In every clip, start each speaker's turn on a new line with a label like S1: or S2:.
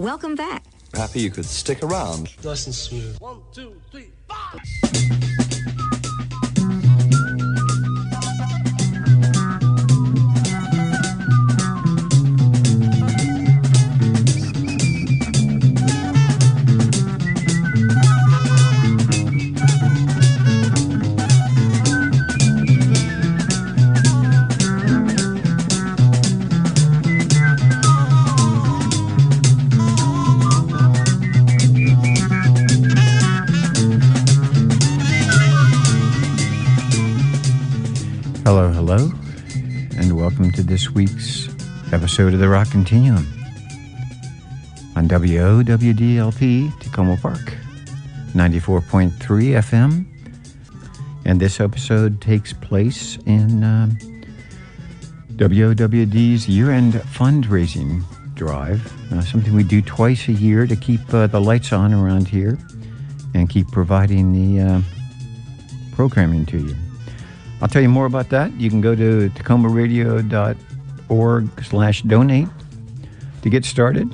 S1: Welcome back.
S2: Happy you could stick around.
S3: Nice and smooth. One, two, three, four.
S4: This week's episode of the Rock Continuum on WOWDLP Takoma Park, 94.3 FM. And this episode takes place in um, WOWD's year end fundraising drive, uh, something we do twice a year to keep uh, the lights on around here and keep providing the uh, programming to you. I'll tell you more about that. You can go to takomaradio.org slash donate to get started.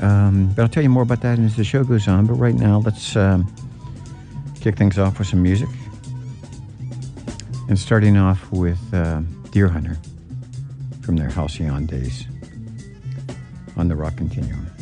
S4: Um, but I'll tell you more about that as the show goes on. But right now, let's um, kick things off with some music. And starting off with uh, Deerhunter from their Halcyon days on the Rock Continuum.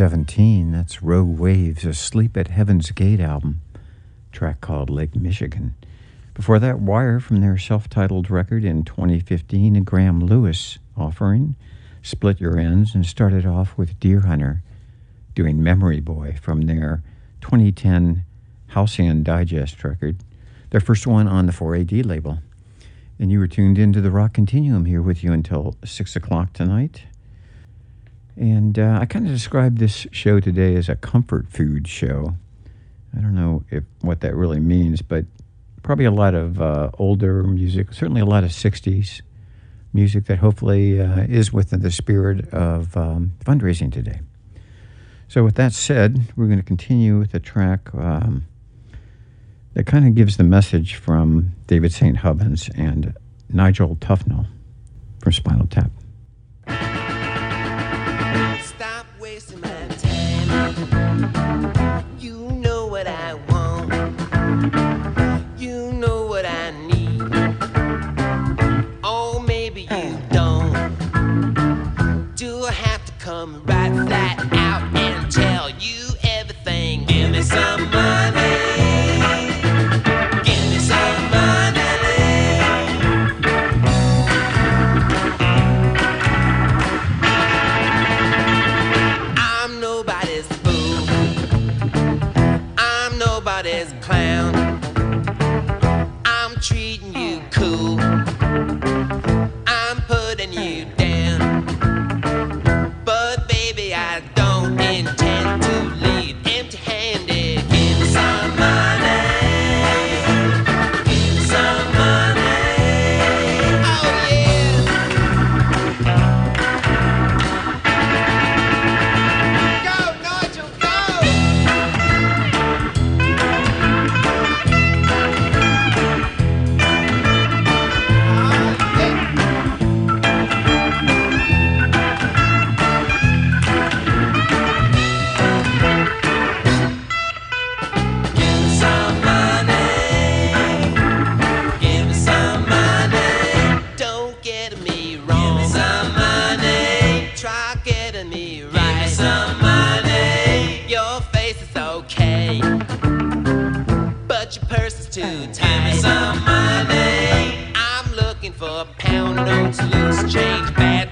S4: 2017. That's Rogue Wave's, a Sleep at Heaven's Gate album, track called Lake Michigan. Before that, Wire from their self titled record in 2015, a Graham Lewis offering Split Your Ends, and started off with Deerhunter doing Memory Boy from their 2010 Halcyon Digest record, their first one on the 4AD label. And you were tuned into the Rock Continuum here with you until 6 o'clock tonight. And uh, I kind of describe this show today as a comfort food show. I don't know if what that really means, but probably a lot of uh, older music, certainly a lot of 60s music that hopefully uh, is within the spirit of um, fundraising today. So, with that said, we're going to continue with the track um, that kind of gives the message from David St. Hubbins and Nigel Tufnel from Spinal Tap.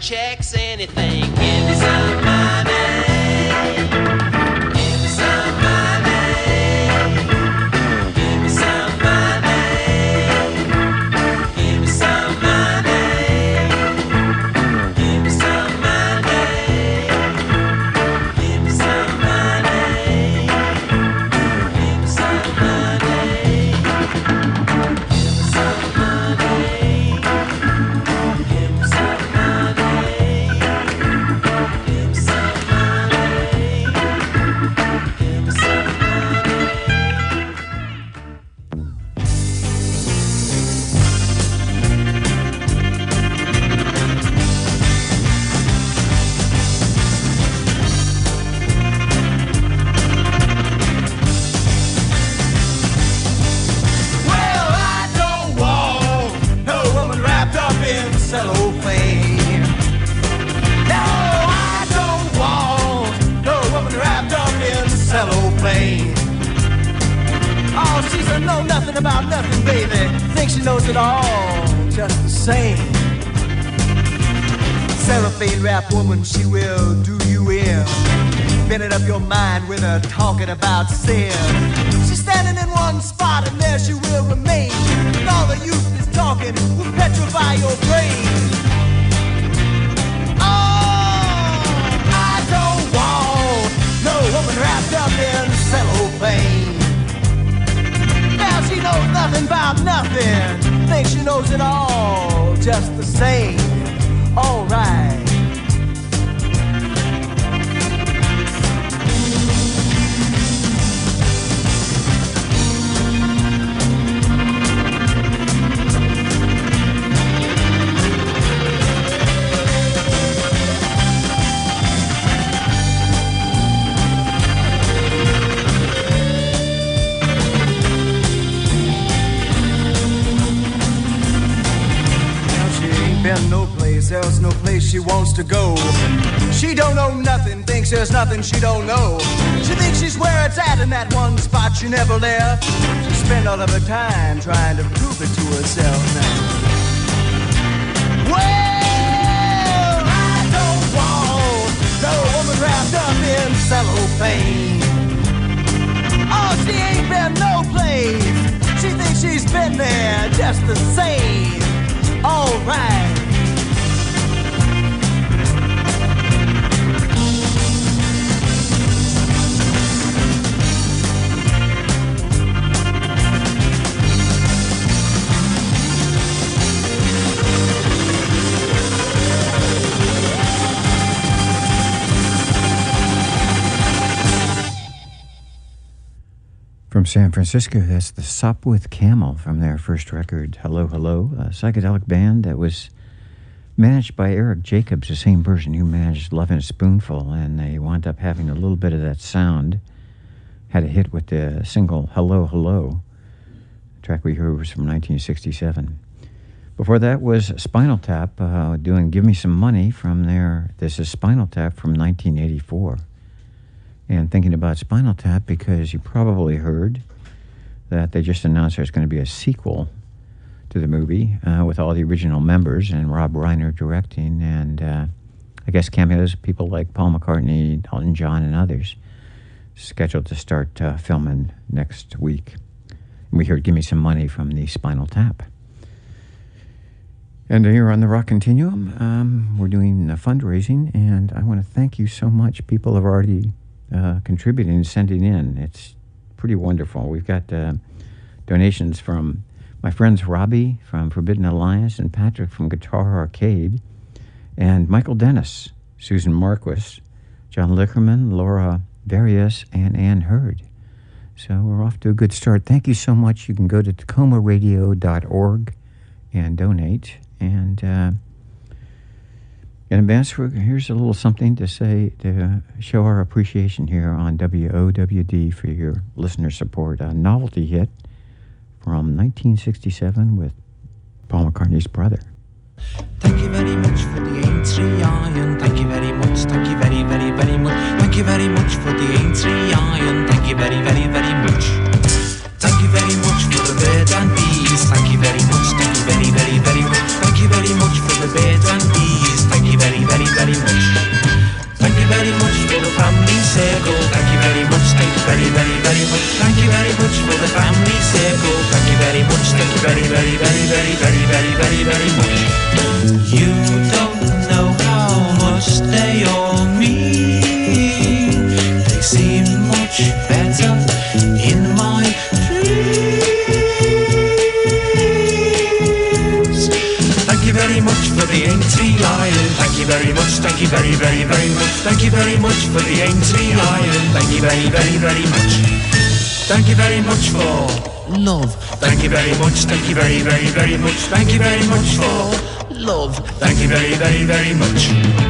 S5: Checks, anything.
S4: San Francisco, that's the Sopwith Camel from their first record, Hello, Hello, a psychedelic band that was managed by Eric Jacobs, the same person who managed Love and a Spoonful, and they wound up having a little bit of that sound. Had a hit with the single Hello, Hello. The track we heard was from 1967. Before that was Spinal Tap uh, doing Give Me Some Money from their, this is Spinal Tap from 1984 and thinking about Spinal Tap because you probably heard that they just announced there's going to be a sequel to the movie uh, with all the original members and Rob Reiner directing, and uh, I guess cameos people like Paul McCartney, Elton John, and others scheduled to start uh, filming next week. And we heard "Give Me Some Money" from the Spinal Tap. And here on the Rock Continuum, um, we're doing fundraising, and I want to thank you so much. People have already uh, contributing and sending in. It's pretty wonderful. We've got uh, donations from my friends Robbie from Forbidden Alliance and Patrick from Guitar Arcade, and Michael Dennis, Susan Marquis, John Lickerman, Laura Various, and Ann Hurd. So we're off to a good start. Thank you so much. You can go to takomaradio.org and donate. And uh, in advance, here's a little something to say to show our appreciation here on WOWD for your listener support. A novelty hit from 1967 with Paul McCartney's brother.
S5: Thank you very much for the Aintree Iron. Thank you very much. Thank you very, very, very much. Thank you very much for the Aintree Iron. Thank you very, very, very much. Thank you very much for the bird and bees. Thank you very much. Thank you very, very, very much. Thank you very much for the bird
S6: and very, very, very much. Thank you very much for the family circle. Thank you very much. Thank you very, very, very, very, very, very, very, very much. You don't know how much they all very much. Thank you very, very, very much. Thank you very much for the Aintree Iron. Thank you very, very, very much. Thank you very much for love. Thank you very much. Thank you very, very, very much. Thank you very much for love. Thank you very, very, very much.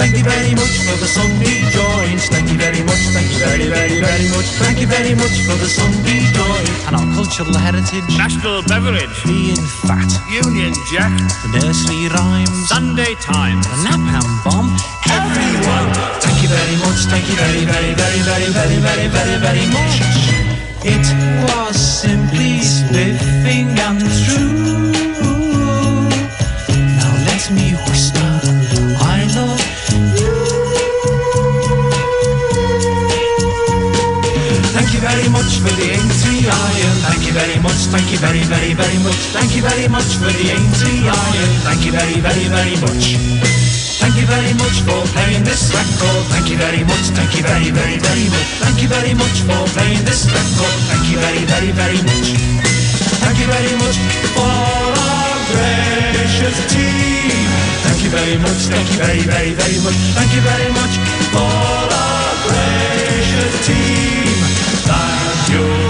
S6: Thank you very much for the Sunday joints. Thank you very much. Thank you very, very, very much. Thank you very much for the Sunday joint and our cultural heritage.
S3: National beverage.
S6: Being fat,
S3: Union Jack.
S6: the nursery rhymes,
S3: Sunday Times.
S6: the napalm bomb. Everyone, thank you very much. Thank you very, very, very, very, very, very, very, very much. It was simply spiffing and true. For the Aintree Iron. Thank you very much. Thank you very, very, very much. Thank you very much for the Aintree Iron. Thank you very, very, very much. Thank you very much for playing this record. Thank you very much. Thank you very, very, very much. Thank you very much for playing this record. Thank you very, very, very much. Thank you very much for our gracious team. Thank you very much. Thank you very, very, very much. Thank you very much for our gracious team. Thank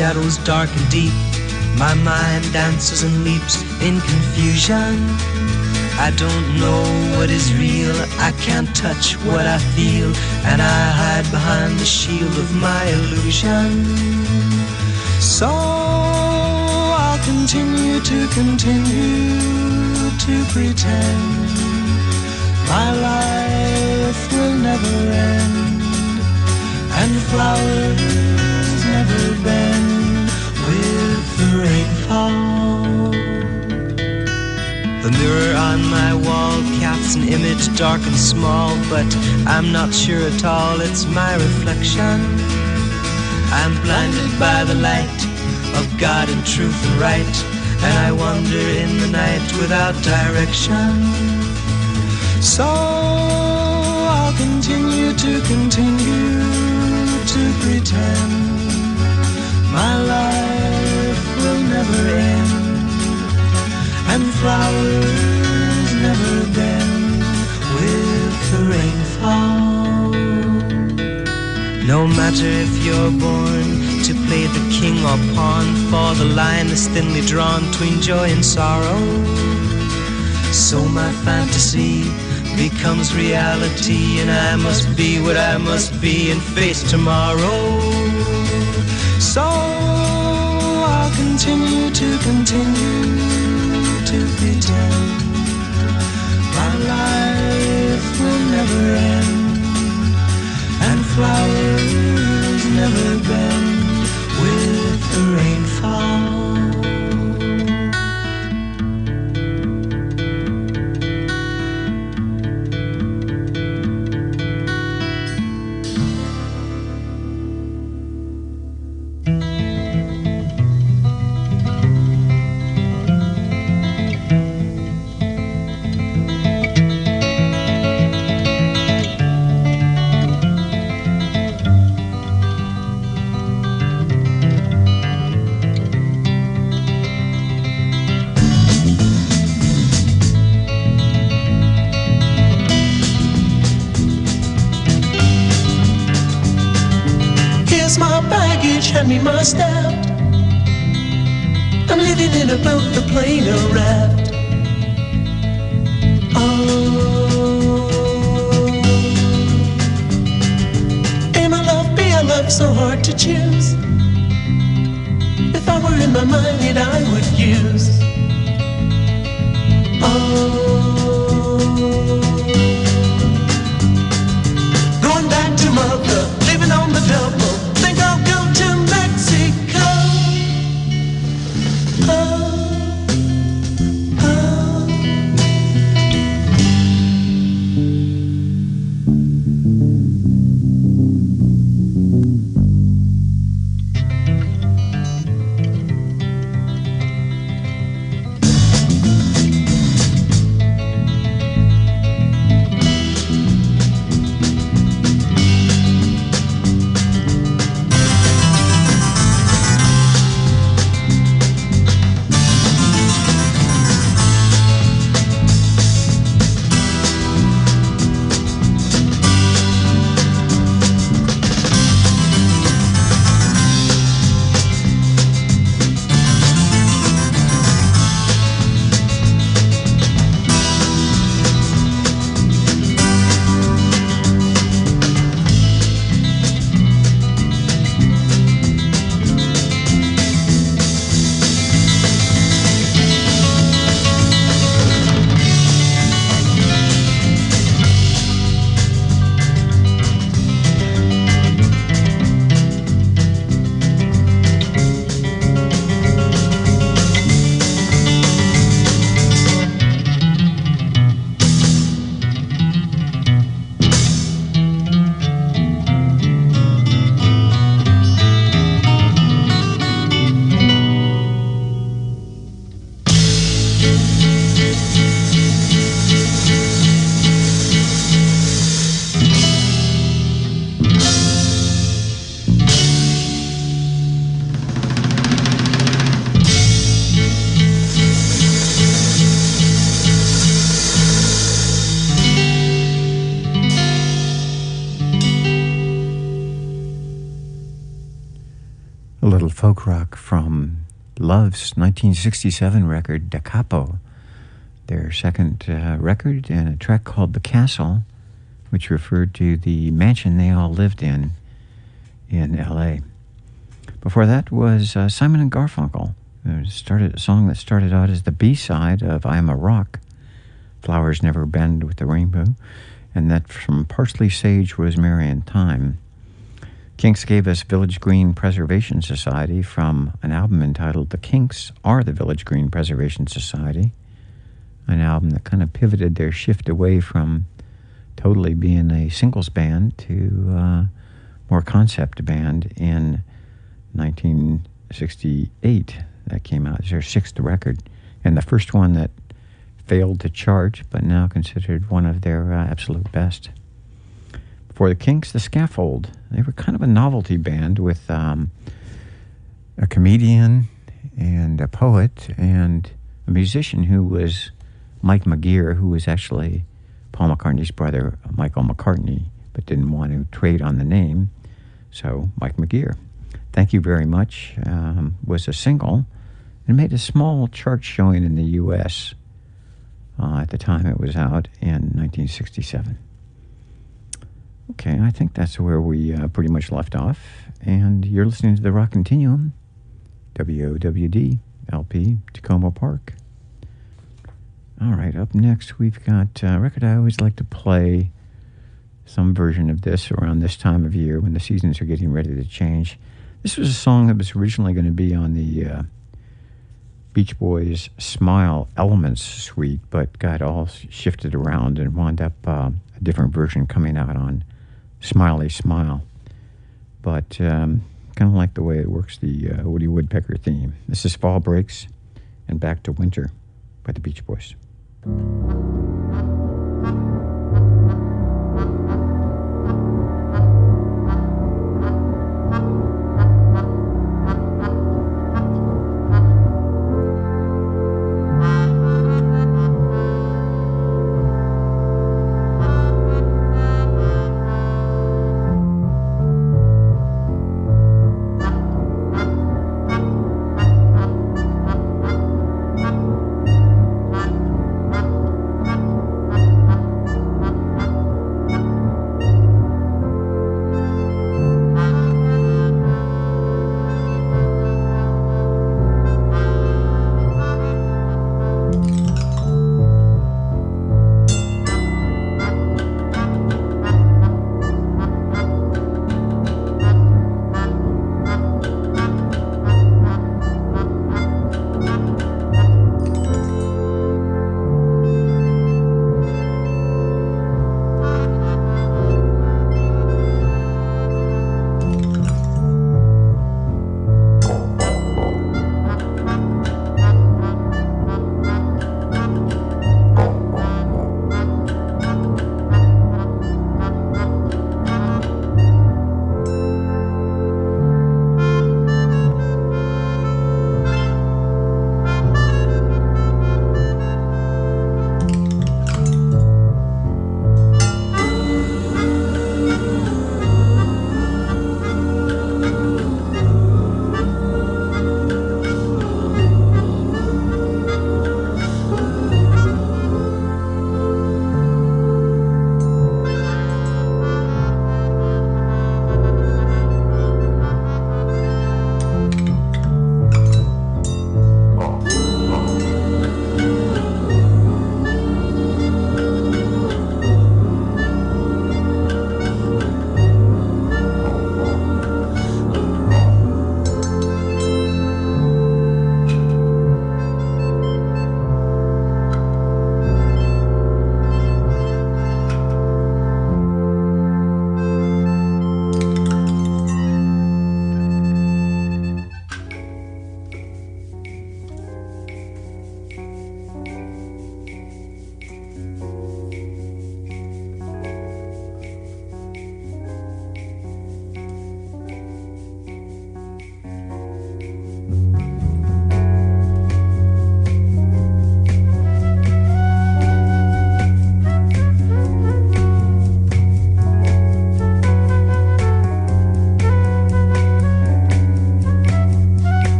S7: shadows dark and deep, my mind dances and leaps
S8: in confusion. I don't know what is real, I can't touch what I feel, and I hide behind the shield of my illusion. So I'll continue to continue to pretend. My life will never end, and flowers with the rainfall. The mirror on my wall casts an image dark and small, but I'm not sure at all it's my reflection. I'm blinded by the light of God and truth and right, and I wander in the night without direction. So I'll continue to continue to pretend my life will never end and flowers never bend with the rainfall. No matter if you're born to play the king or pawn, for the line is thinly drawn between joy and sorrow. So my fantasy becomes reality, and I must be what I must be and face tomorrow. So I'll continue to continue to pretend my life will never end and flowers never bend with the rainfall.
S9: Hand me my staff. I'm living in a boat, the plane a raft. Oh, am I love, be I love so hard to choose? If I were in my mind, it I would use. Oh.
S4: 1967 record, Da Capo, their second uh, record, and a track called The Castle, which referred to the mansion they all lived in in LA. Before that was uh, Simon and Garfunkel. It started a song that started out as the B side of I Am a Rock, Flowers Never Bend with the Rainbow, and that from Parsley, Sage, Rosemary, and Thyme. Kinks gave us Village Green Preservation Society from an album entitled The Kinks Are the Village Green Preservation Society, an album that kind of pivoted their shift away from totally being a singles band to uh, more concept band in 1968. That came out. It's their sixth record, and the first one that failed to chart, but now considered one of their uh, absolute best. For the Kinks, The Scaffold. They were kind of a novelty band with um, a comedian and a poet and a musician who was Mike McGear, who was actually Paul McCartney's brother, Michael McCartney, but didn't want to trade on the name. So, Mike McGear. Thank you very much um, was a single and made a small chart showing in the U.S. Uh, at the time it was out in 1967. Okay, I think that's where we uh, pretty much left off. And you're listening to the Rock Continuum, WOWD, LP, Takoma Park. All right, up next we've got a record I always like to play some version of this around this time of year when the seasons are getting ready to change. This was a song that was originally going to be on the uh, Beach Boys Smile Elements suite, but got all shifted around and wound up uh, a different version coming out on Smiley Smile. But um, kind of like the way it works, the uh, Woody Woodpecker theme. This is Fall Breaks and Back to Winter by the Beach Boys.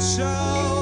S1: child.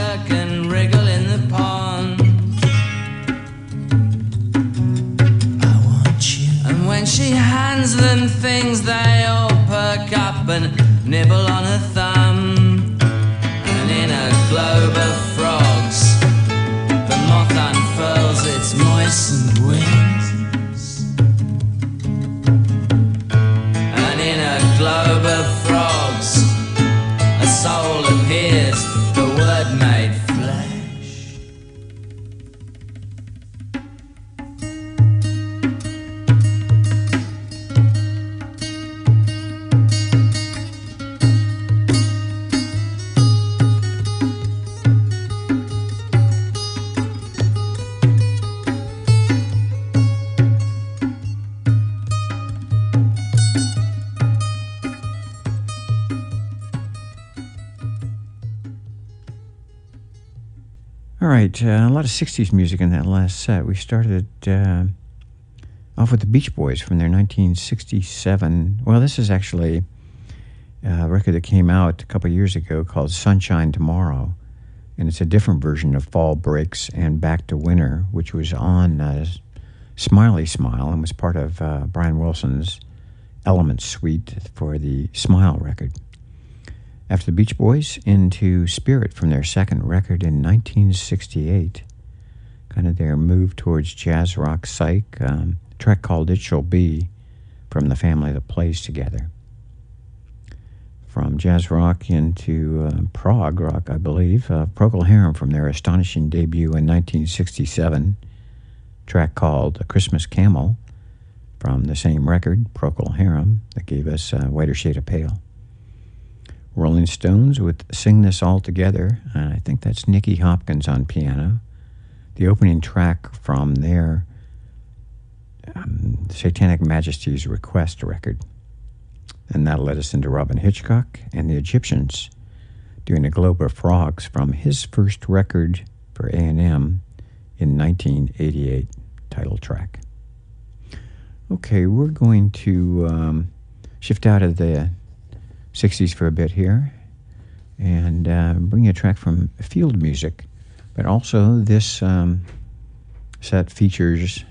S1: And and wriggle in the pond. I want you. And when she hands them things, they all perk up and nibble on her thumb.
S4: Uh, a lot of 60s music in that last set. We started uh, off with the Beach Boys from their 1967. Well, this is actually a record that came out a couple years ago called Sunshine Tomorrow. And it's a different version of Fall Breaks and Back to Winter, which was on uh, Smiley Smile and was part of uh, Brian Wilson's Element Suite for the Smile record. After the Beach Boys, into Spirit from their second record in 1968. Kind of their move towards jazz rock psych. Um, track called It Shall Be from the family that plays together. From jazz rock into uh, prog rock, I believe. Uh, Procol Harum from their astonishing debut in 1967. Track called A Christmas Camel from the same record, Procol Harum, that gave us uh, Whiter Shade of Pale. Rolling Stones with Sing This All Together. And I think that's Nicky Hopkins on piano. The opening track from their um, Satanic Majesties Request record. And that led us into Robyn Hitchcock and the Egyptians doing a Globe of Frogs from his first record for A&M in 1988 title track. Okay, we're going to um, shift out of the 60s for a bit here and uh, bring a track from field music. But also, this um, set features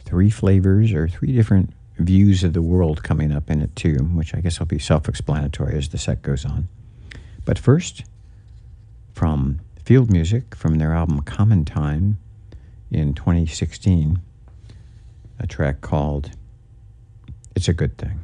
S4: three flavors or three different views of the world coming up in it, too, which I guess will be self explanatory as the set goes on. But first, from field music from their album Common Time in 2016, a track called It's a Good Thing.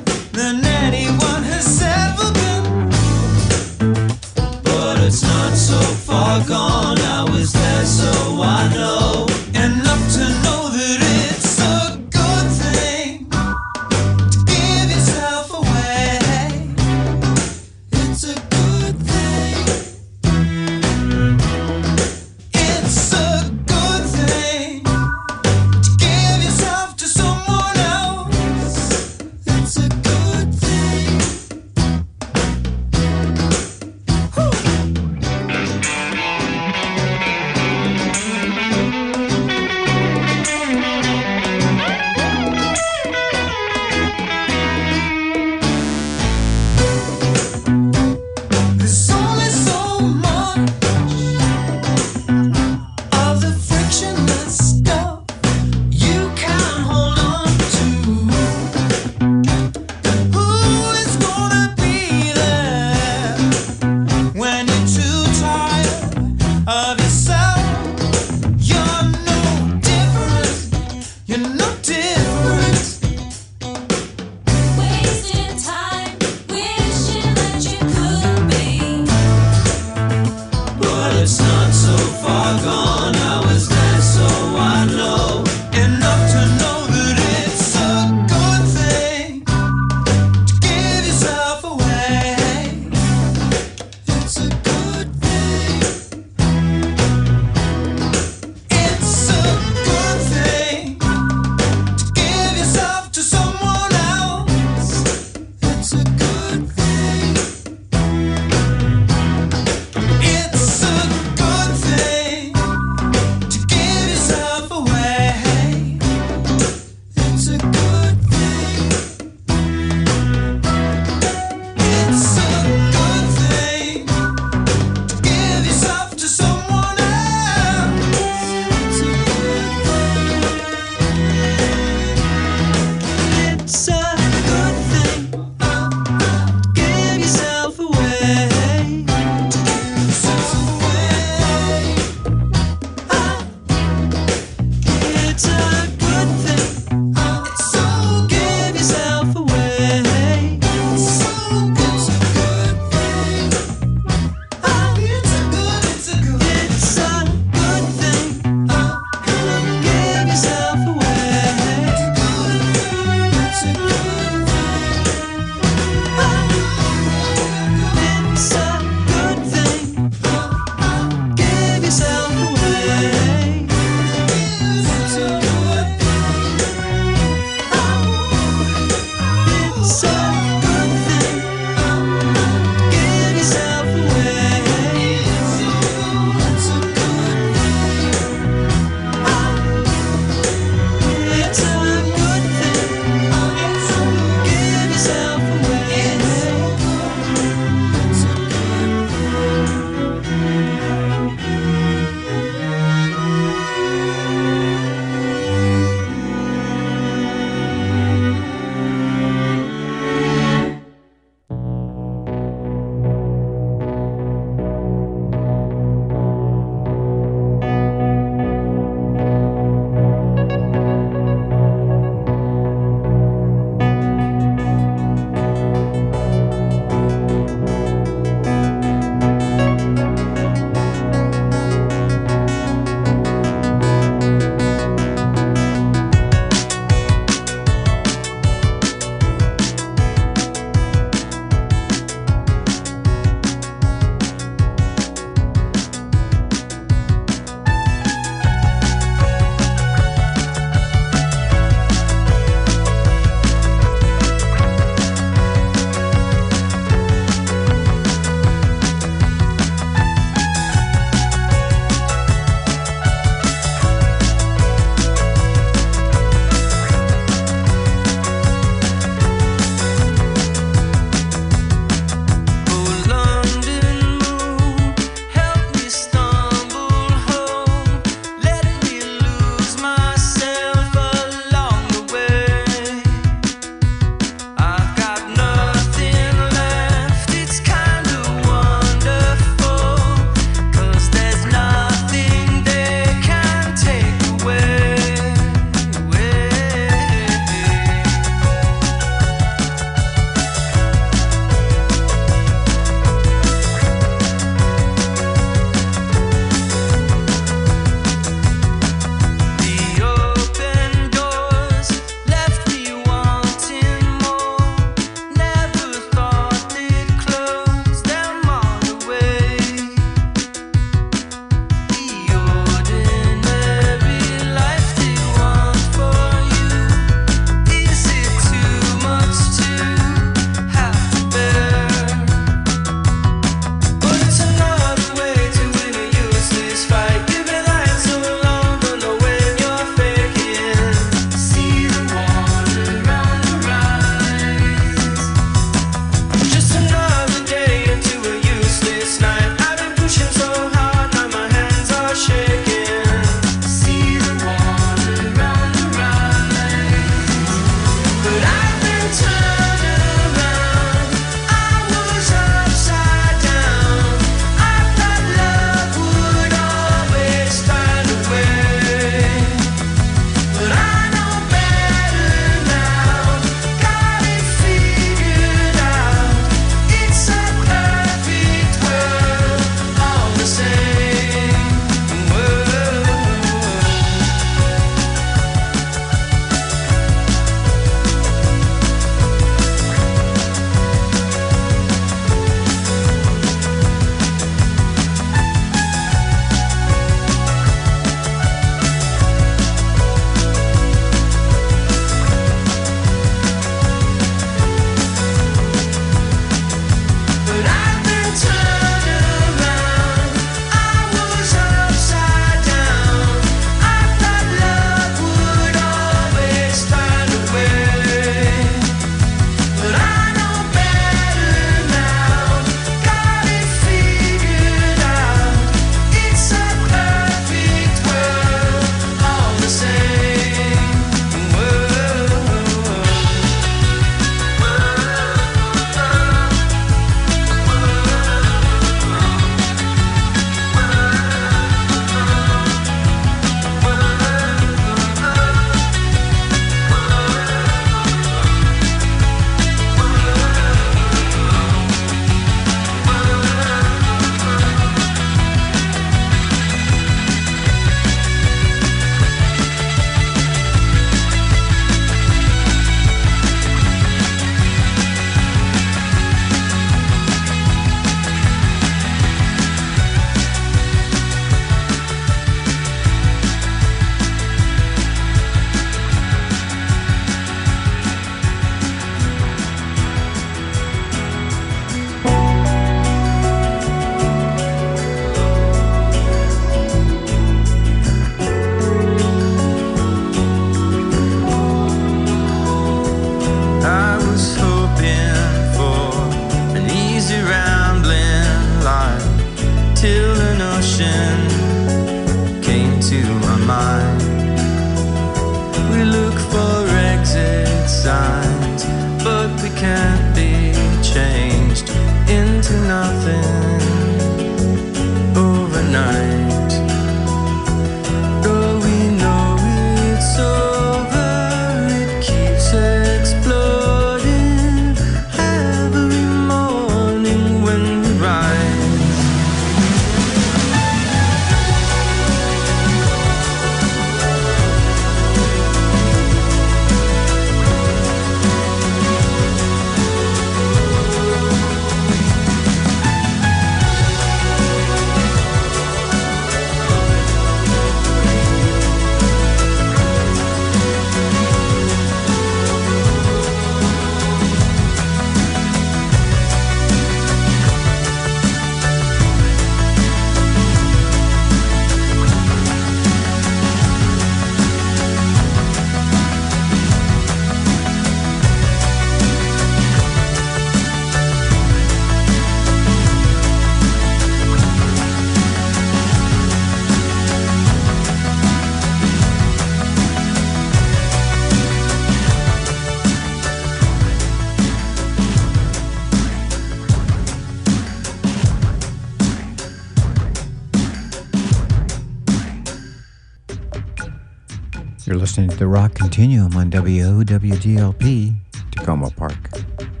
S8: Listening to the Rock Continuum on WOWDLP, Takoma Park.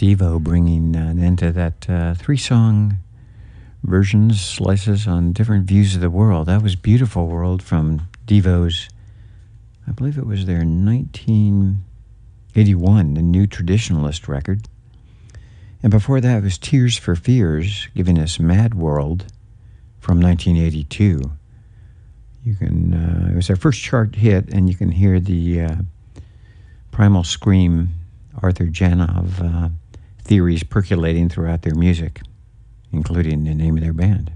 S4: Devo bringing an end to that uh, three song versions, slices on different views of the world. That was Beautiful World from Devo's, I believe it was their 1981, the New Traditionalist record. And before that was Tears for Fears, giving us Mad World from 1982. You can, uh, it was their first chart hit, and you can hear the uh, primal scream, Arthur Janov uh, theories percolating throughout their music, including the name of their band.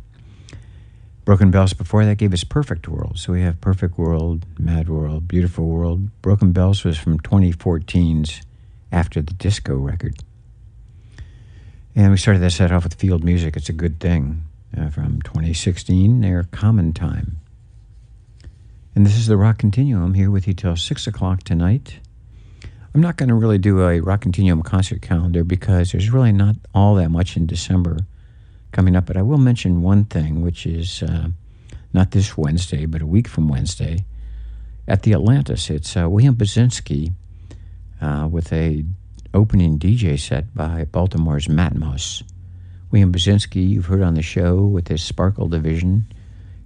S4: Broken Bells before that gave us Perfect World. So we have Perfect World, Mad World, Beautiful World. Broken Bells was from 2014's After the Disco record. And we started that set off with field music. It's a good thing. Uh, from 2016, their Common Time. And this is the Rock Continuum here with you till 6 o'clock tonight. I'm not going to really do a Rock Continuum concert calendar because there's really not all that much in December coming up. But I will mention one thing, which is uh, not this Wednesday, but a week from Wednesday at the Atlantis. It's uh, William Basinski uh, with a opening DJ set by Baltimore's Matmos. William Basinski, you've heard on the show with his Sparkle division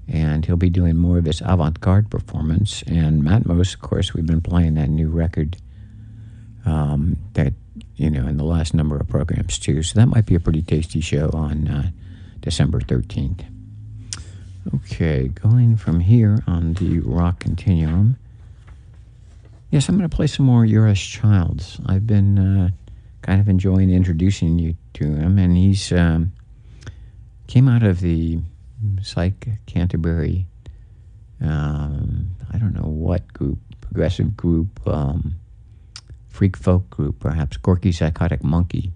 S4: and he'll be doing more of his avant-garde performance. And Matmos, of course, we've been playing that new record um, that you know in the last number of programs too. So that might be a pretty tasty show on uh, December thirteenth. Okay, going from here on the rock continuum. Yes, I'm going to play some more Euros Childs. I've been uh, kind of enjoying introducing you to him, and he's um, came out of the Psych Canterbury. Um, I don't know what group, progressive group, um, freak folk group, perhaps Gorky's Zygotic Mynci,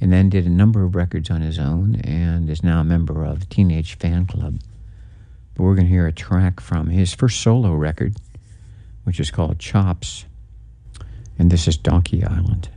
S4: and then did a number of records on his own and is now a member of Teenage Fan Club. But we're going to hear a track from his first solo record, which is called Chops, and this is Donkey Island.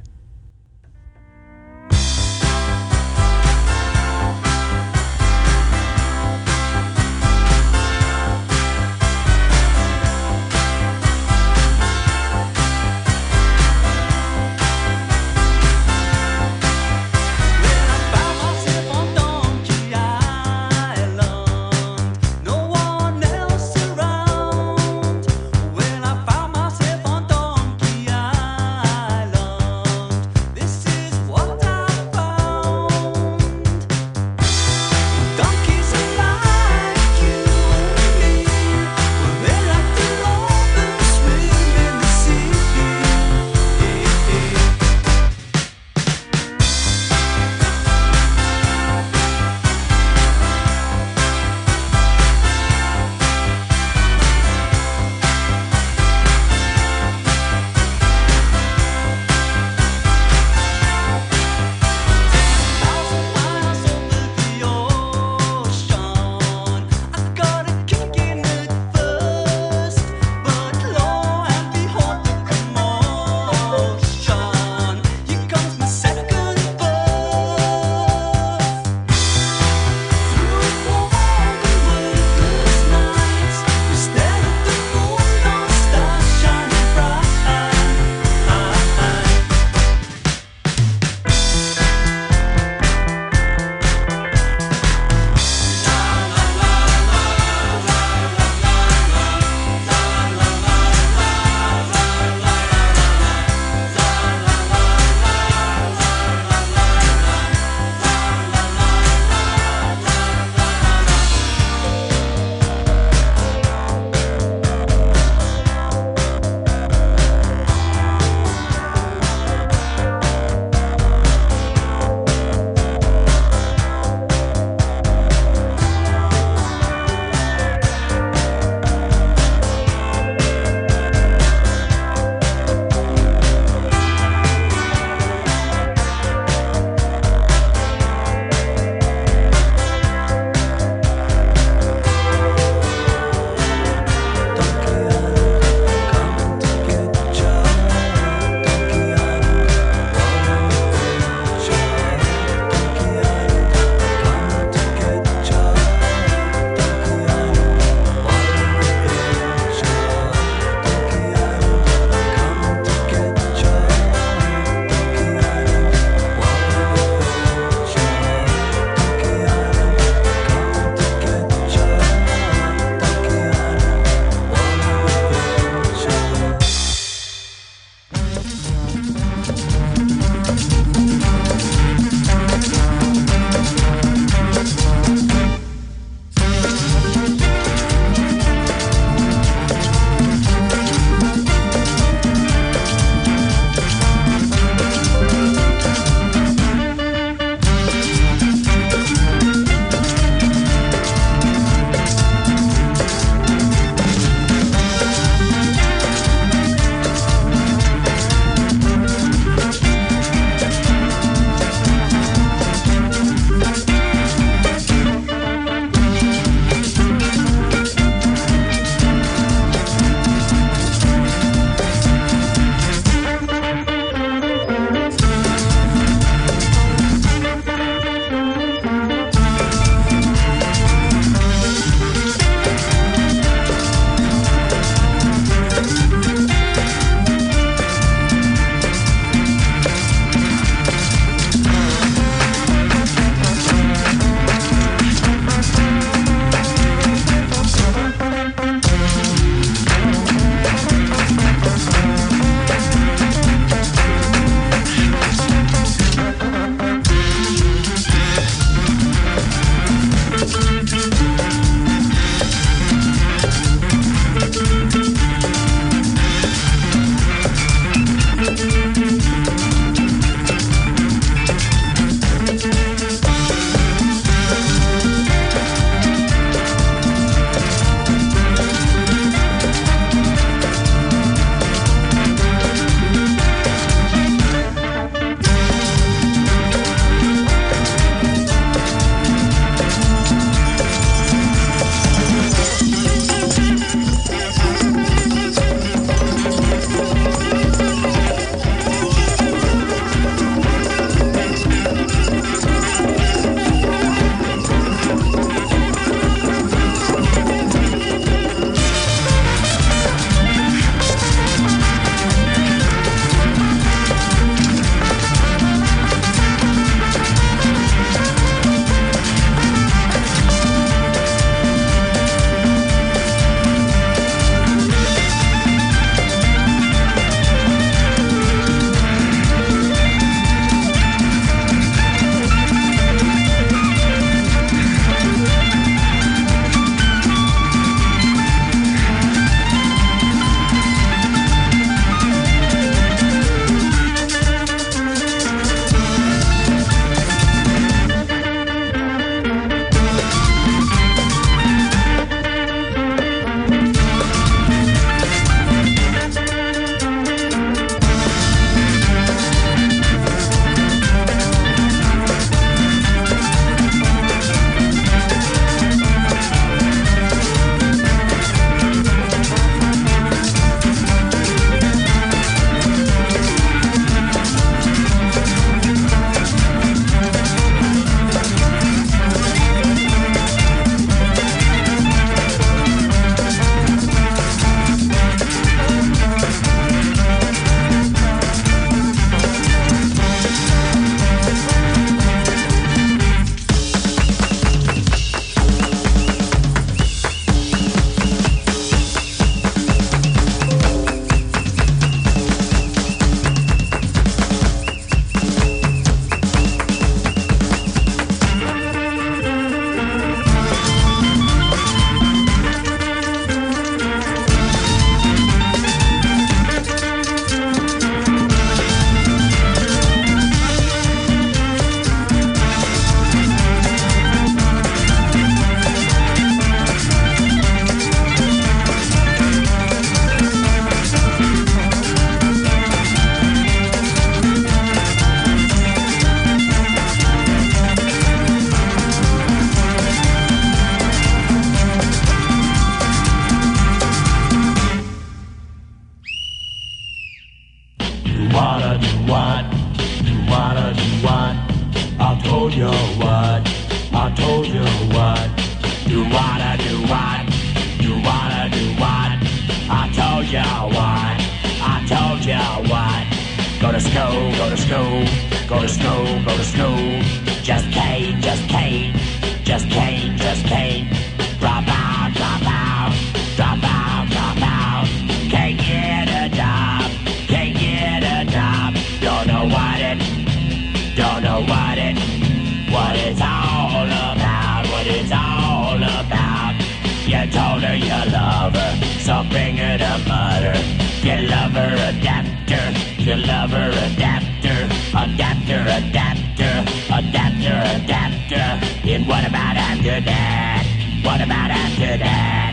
S10: your lover, so bring her to mother. Your lover adapter, your lover adapter, adapter, adapter, adapter, adapter. And what about after that? What about after that?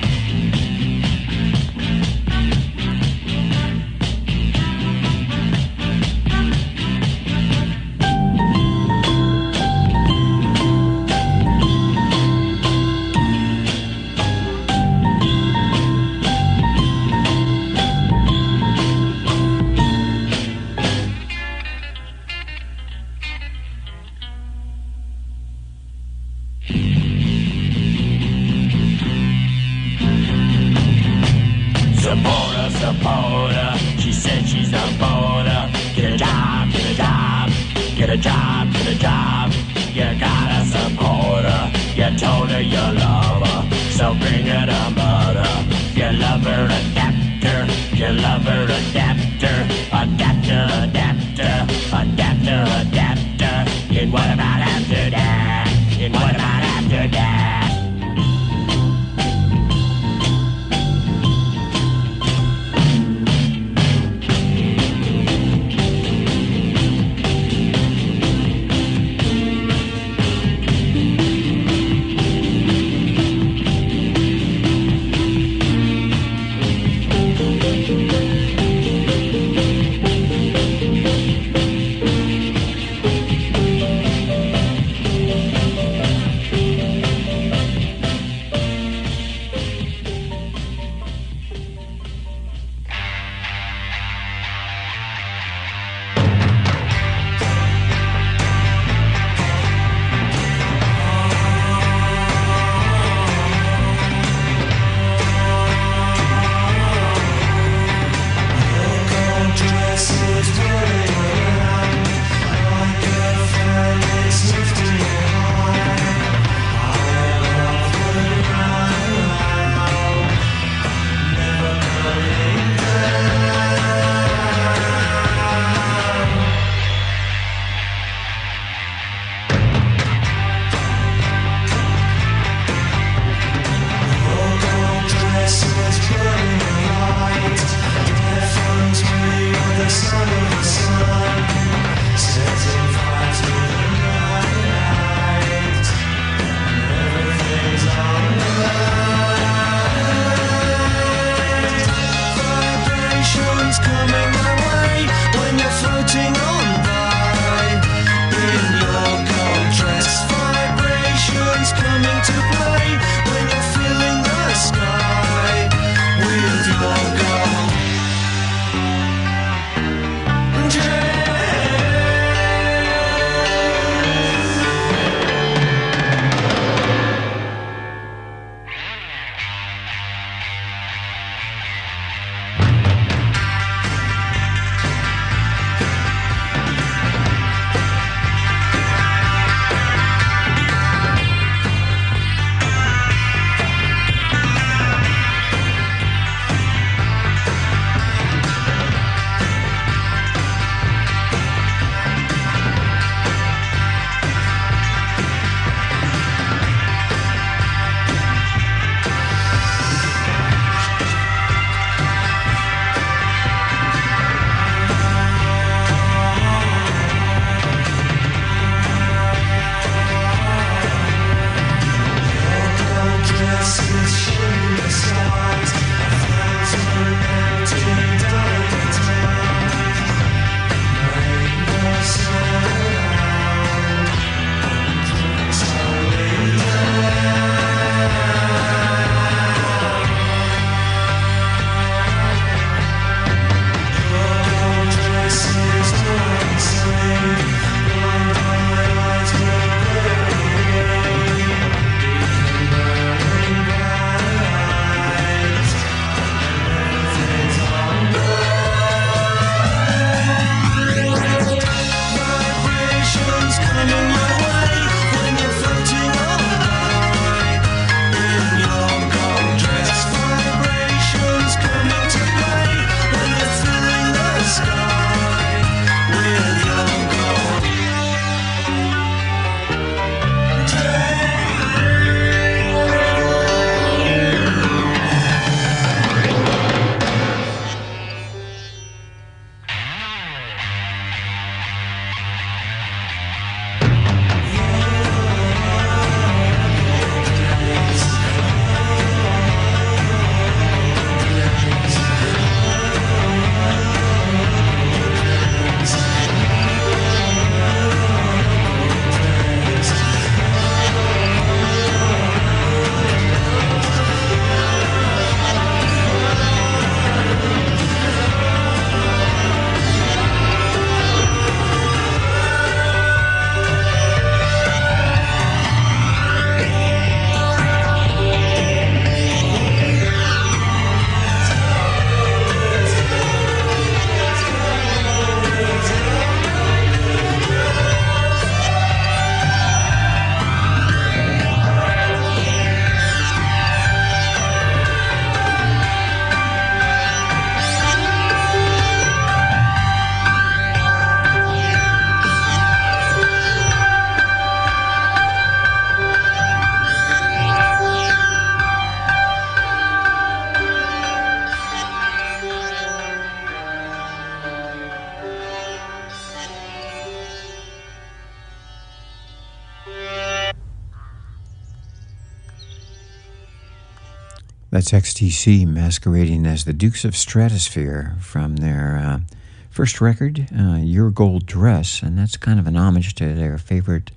S4: That's XTC masquerading as the Dukes of Stratosphear from their uh, first record, uh, Your Gold Dress, and that's kind of an homage to their favorite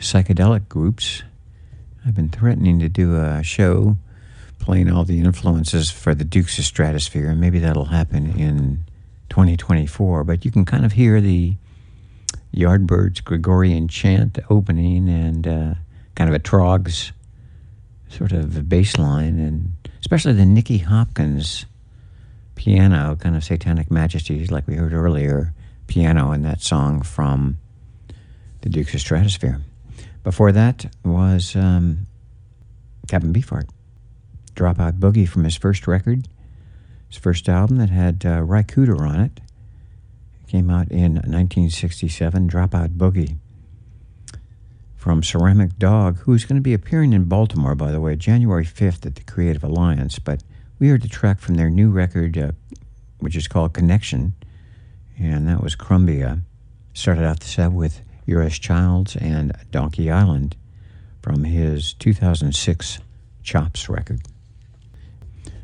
S4: psychedelic groups. I've been threatening to do a show playing all the influences for the Dukes of Stratosphear, and maybe that'll happen in 2024. But you can kind of hear the Yardbirds Gregorian chant opening and uh, kind of a Troggs sort of bass line, and especially the Nicky Hopkins piano, kind of Satanic Majesties, like we heard earlier, piano in that song from the Dukes of Stratosphear. Before that was um, Captain Beefheart, Dropout Boogie from his first record, his first album that had uh, Ry on it. It came out in 1967, Dropout Boogie from Ceramic Dog, who's going to be appearing in Baltimore, by the way, January 5th at the Creative Alliance. But we heard a track from their new record, uh, which is called Connection, and that was Crumbia. Started out the set with Euros Childs and Donkey Island from his 2006 Chops record.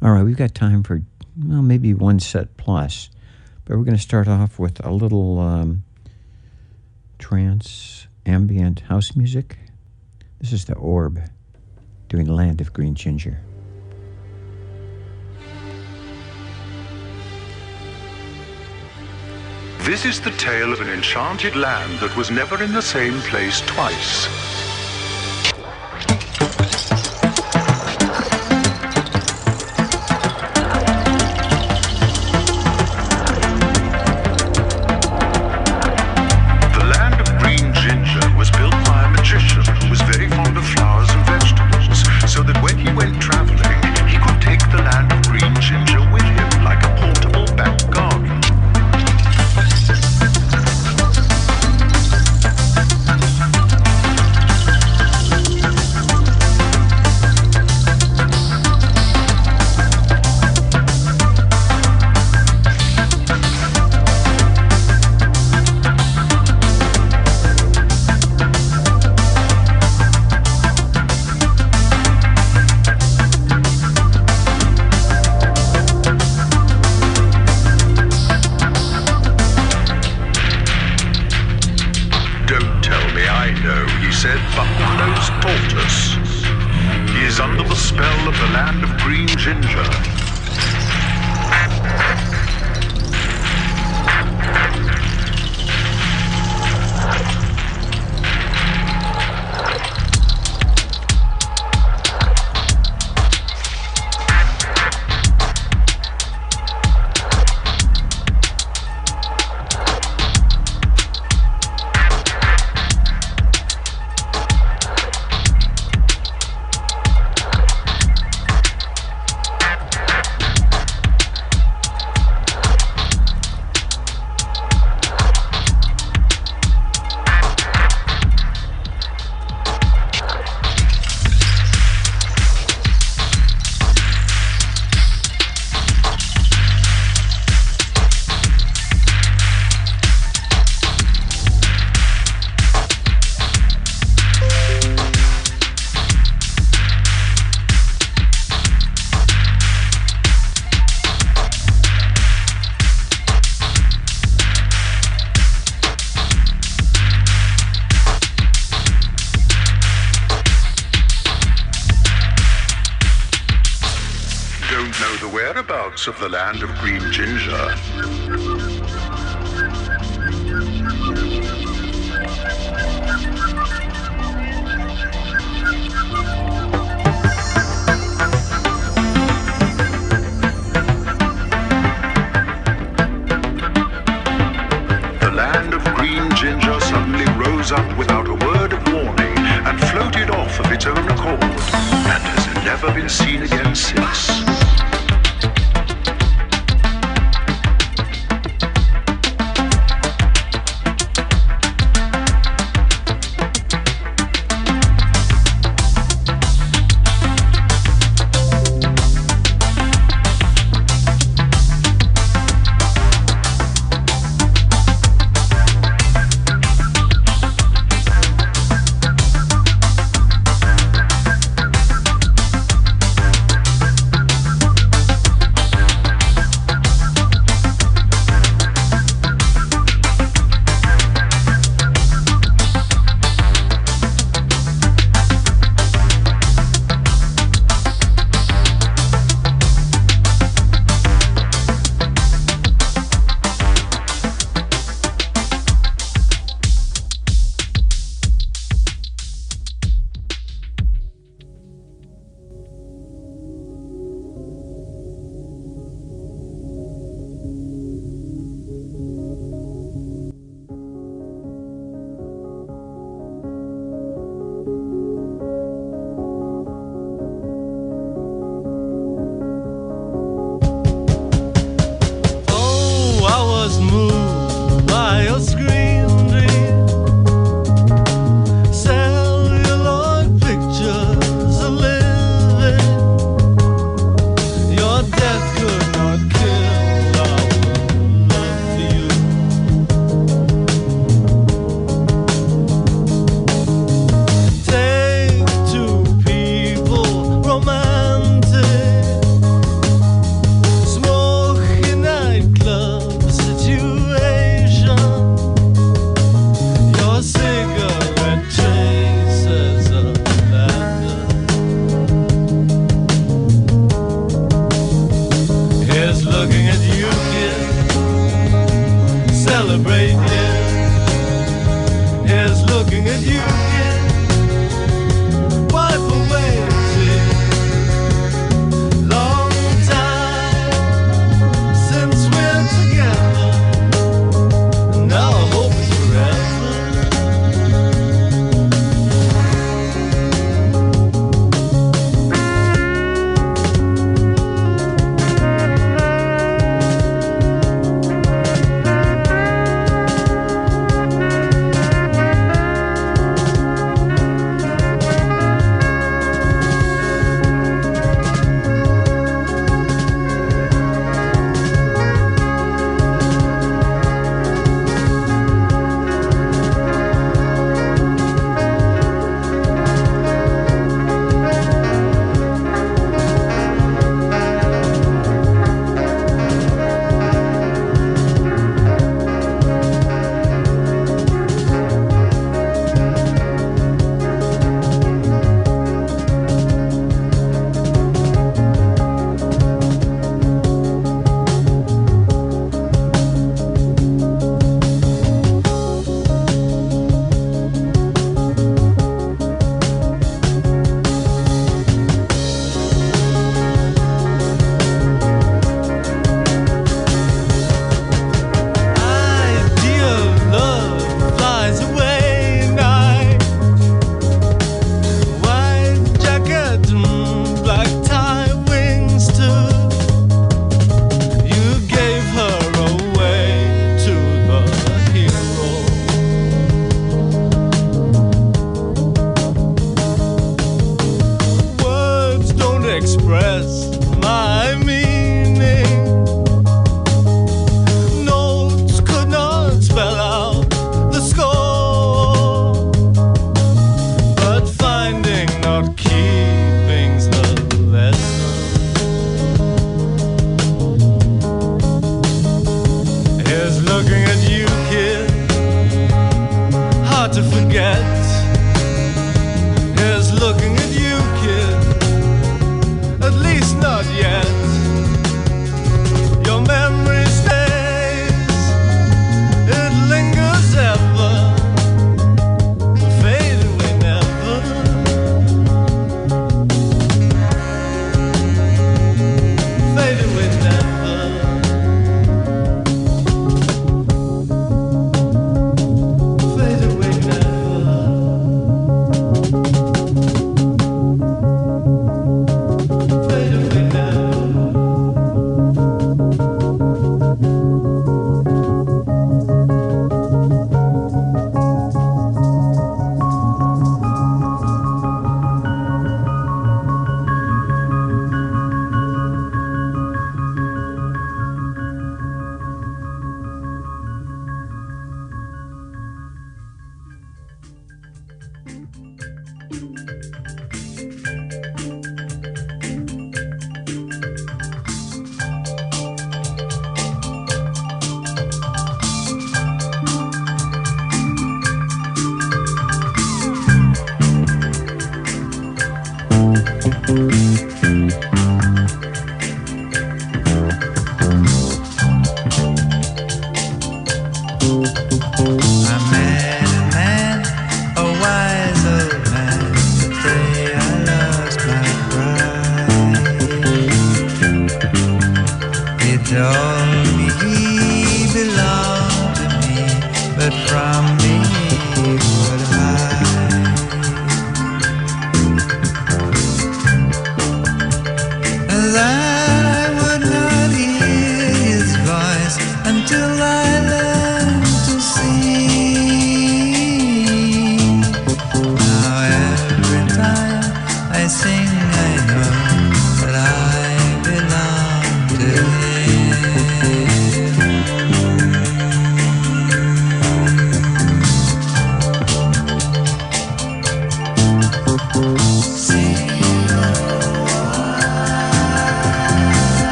S4: All right, we've got time for, well, maybe one set plus, but we're going to start off with a little um, trance ambient house music. This is the Orb doing Land of Green Ginger.
S11: This is the tale of an enchanted land that was never in the same place twice. Whereabouts of the land of green ginger.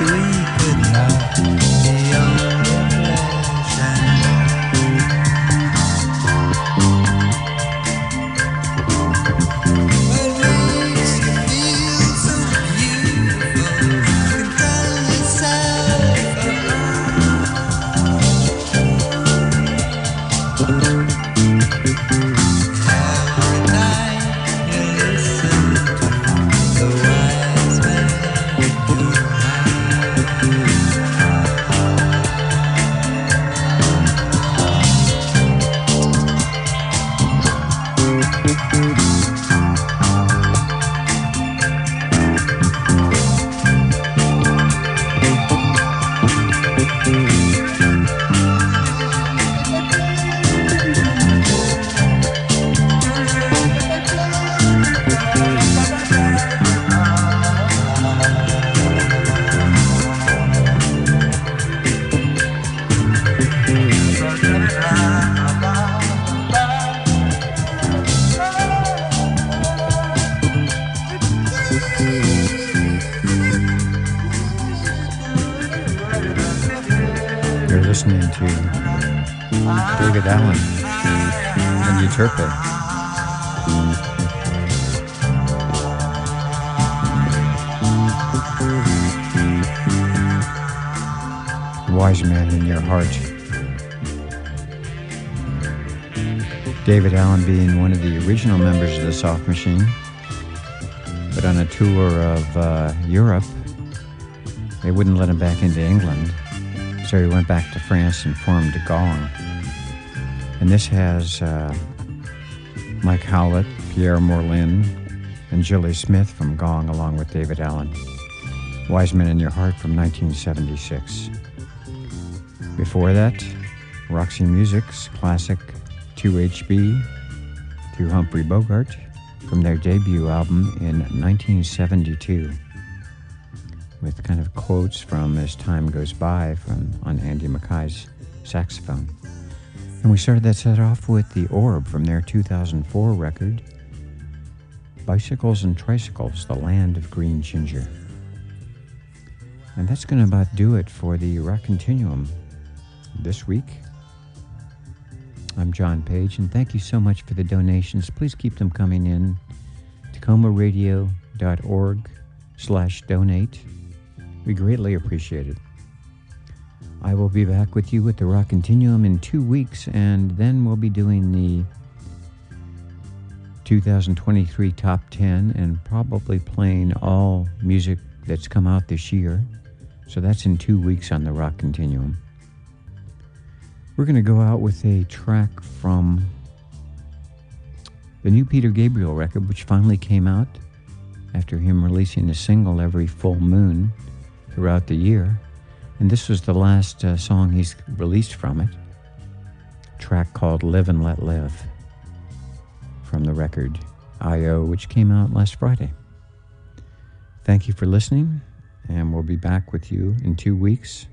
S8: We could love
S4: Allen being one of the original members of the Soft Machine, but on a tour of uh, Europe, they wouldn't let him back into England. So he went back to France and formed Gong. And this has uh, Mike Howlett, Pierre Moerlen, and Julie Smith from Gong, along with Daevid Allen. Wise Men in Your Heart from 1976. Before that, Roxy Music's classic 2HB to Humphrey Bogart from their debut album in 1972 with kind of quotes from As Time Goes By from on Andy Mackay's saxophone. And we started that set off with The Orb from their 2004 record, Bicycles and Tricycles, The Land of Green Ginger. And that's going to about do it for the Rock Continuum this week. I'm John Page, and thank you so much for the donations. Please keep them coming in. TakomaRadio.org slash donate. We greatly appreciate it. I will be back with you with the Rock Continuum in two weeks, and then we'll be doing the 2023 Top 10 and probably playing all music that's come out this year. So that's in two weeks on the Rock Continuum. We're going to go out with a track from the new Peter Gabriel record, which finally came out after him releasing a single every full moon throughout the year. And this was the last uh, song he's released from it. Track called Live and Let Live from the record I.O., which came out last Friday. Thank you for listening, and we'll be back with you in two weeks.